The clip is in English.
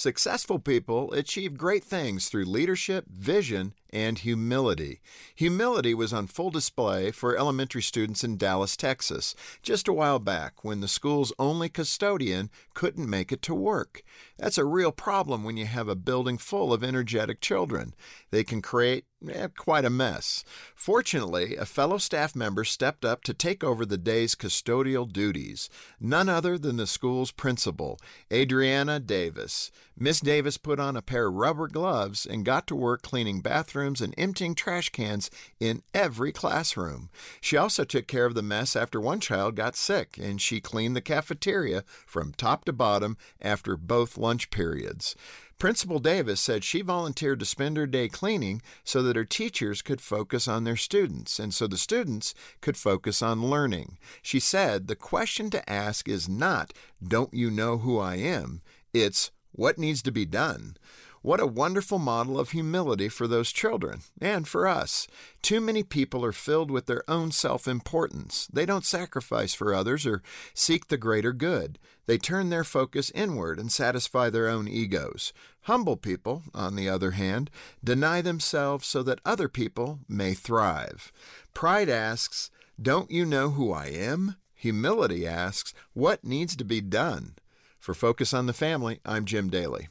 Successful people achieve great things through leadership, vision, and humility. Humility was on full display for elementary students in Dallas, Texas, just a while back when the school's only custodian couldn't make it to work. That's a real problem when you have a building full of energetic children. They can create eh, quite a mess. Fortunately, a fellow staff member stepped up to take over the day's custodial duties, none other than the school's principal, Adriana Davis. Miss Davis put on a pair of rubber gloves and got to work cleaning bathrooms and emptying trash cans in every classroom. She also took care of the mess after one child got sick, and she cleaned the cafeteria from top to bottom after both lunch periods. Principal Davis said she volunteered to spend her day cleaning so that her teachers could focus on their students and so the students could focus on learning. She said the question to ask is not, Don't you know who I am? It's, What needs to be done? What a wonderful model of humility for those children and for us. Too many people are filled with their own self importance. They don't sacrifice for others or seek the greater good. They turn their focus inward and satisfy their own egos. Humble people, on the other hand, deny themselves so that other people may thrive. Pride asks, Don't you know who I am? Humility asks, What needs to be done? For Focus on the Family, I'm Jim Daly.